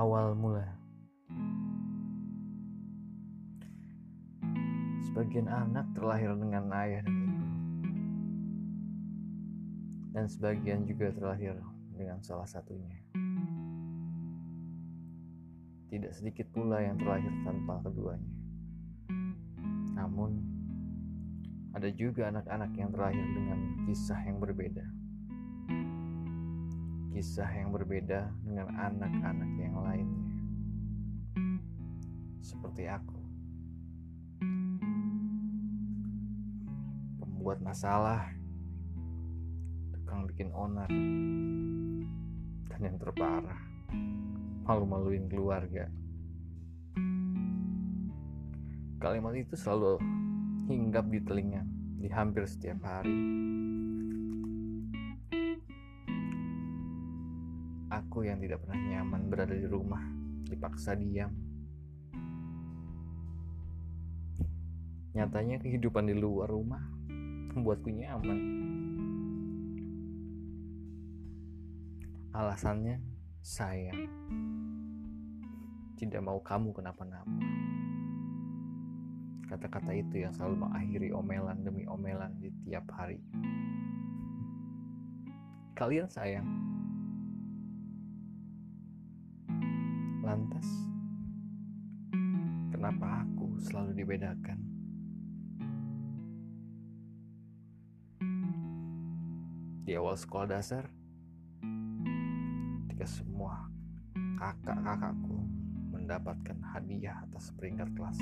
awal mula. Sebagian anak terlahir dengan ayah dan ibu, dan sebagian juga terlahir dengan salah satunya. Tidak sedikit pula yang terlahir tanpa keduanya. Namun, ada juga anak-anak yang terlahir dengan kisah yang berbeda kisah yang berbeda dengan anak-anak yang lainnya. Seperti aku. Pembuat masalah, tukang bikin onar, dan yang terparah, malu-maluin keluarga. Kalimat itu selalu hinggap di telinga di hampir setiap hari Aku yang tidak pernah nyaman berada di rumah, dipaksa diam. Nyatanya kehidupan di luar rumah membuatku nyaman. Alasannya saya tidak mau kamu kenapa-napa. Kata-kata itu yang selalu mengakhiri omelan demi omelan di tiap hari. Kalian sayang, Lantas, kenapa aku selalu dibedakan? Di awal sekolah dasar, ketika semua kakak-kakakku mendapatkan hadiah atas peringkat kelas.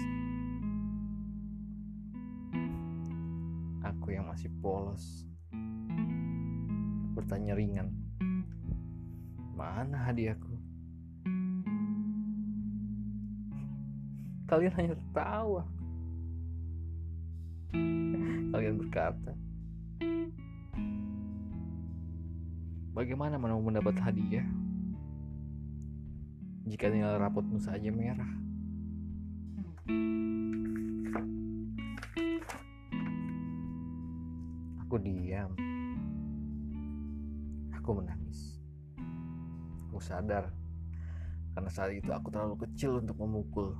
Aku yang masih polos bertanya ringan, mana hadiahku? Kalian hanya tertawa. Kalian berkata, Bagaimana mau mendapat hadiah jika nilai rapotmu saja merah? Aku diam. Aku menangis. Aku sadar karena saat itu aku terlalu kecil untuk memukul.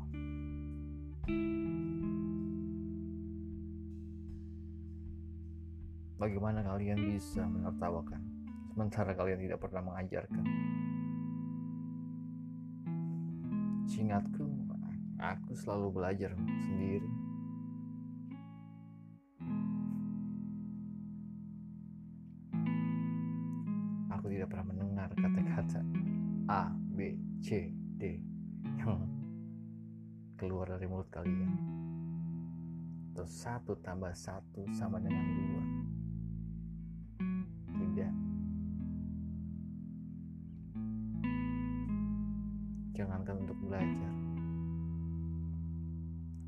Bagaimana kalian bisa menertawakan sementara kalian tidak pernah mengajarkan? Seingatku, aku selalu belajar sendiri. Aku tidak pernah mendengar kata-kata A, B, C, D keluar dari mulut kalian. Terus satu tambah satu sama dengan dua. Tidak. Jangankan untuk belajar.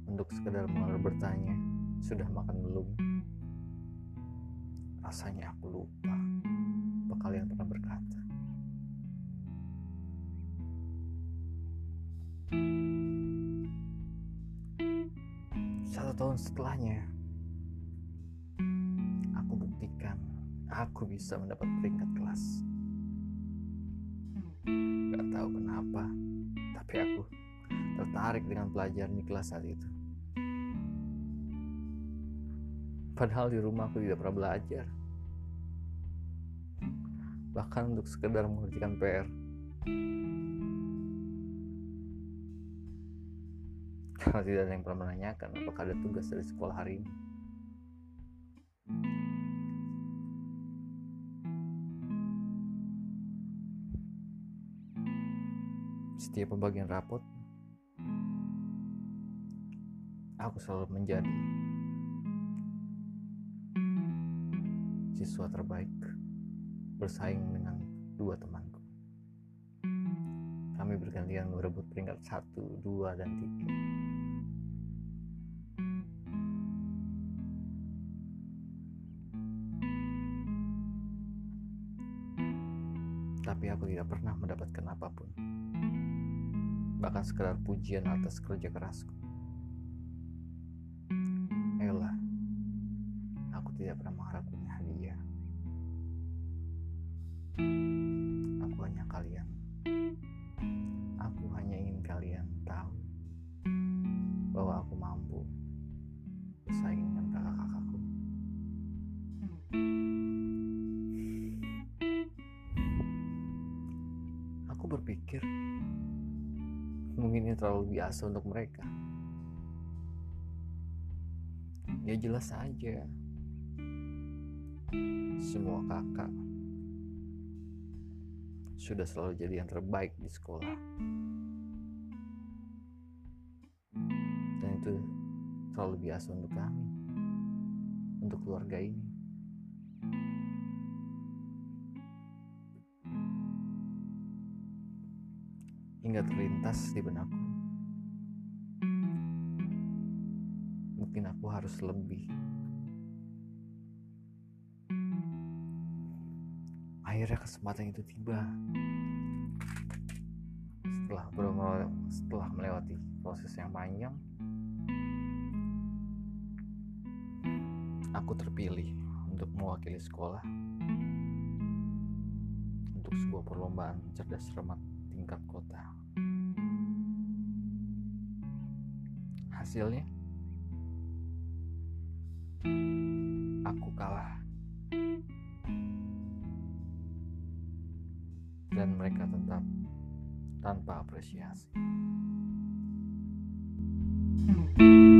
Untuk sekedar mengalir bertanya, sudah makan belum? Rasanya aku lupa apa kalian pernah berkata. Tahun setelahnya, aku buktikan aku bisa mendapat peringkat kelas. Gak tahu kenapa, tapi aku tertarik dengan pelajaran di kelas saat itu. Padahal di rumah aku tidak pernah belajar. Bahkan untuk sekedar mengerjakan PR. Karena tidak ada yang pernah menanyakan apakah ada tugas dari sekolah hari ini. Setiap pembagian rapot, aku selalu menjadi siswa terbaik bersaing dengan dua temanku. Kami bergantian merebut peringkat satu, dua, dan tiga. Tapi aku tidak pernah mendapatkan apa pun. Bahkan sekedar pujian atas kerja kerasku. Ella, aku tidak pernah mengharapkan berpikir mungkin ini terlalu biasa untuk mereka. Ya jelas saja. Semua kakak sudah selalu jadi yang terbaik di sekolah. Dan itu terlalu biasa untuk kami, untuk keluarga ini. Hingga terlintas di benakku. Mungkin aku harus lebih. Akhirnya kesempatan itu tiba. Setelah setelah melewati proses yang panjang, aku terpilih untuk mewakili sekolah untuk sebuah perlombaan cerdas cermat tingkat kota. hasilnya aku kalah dan mereka tetap tanpa apresiasi. Hmm.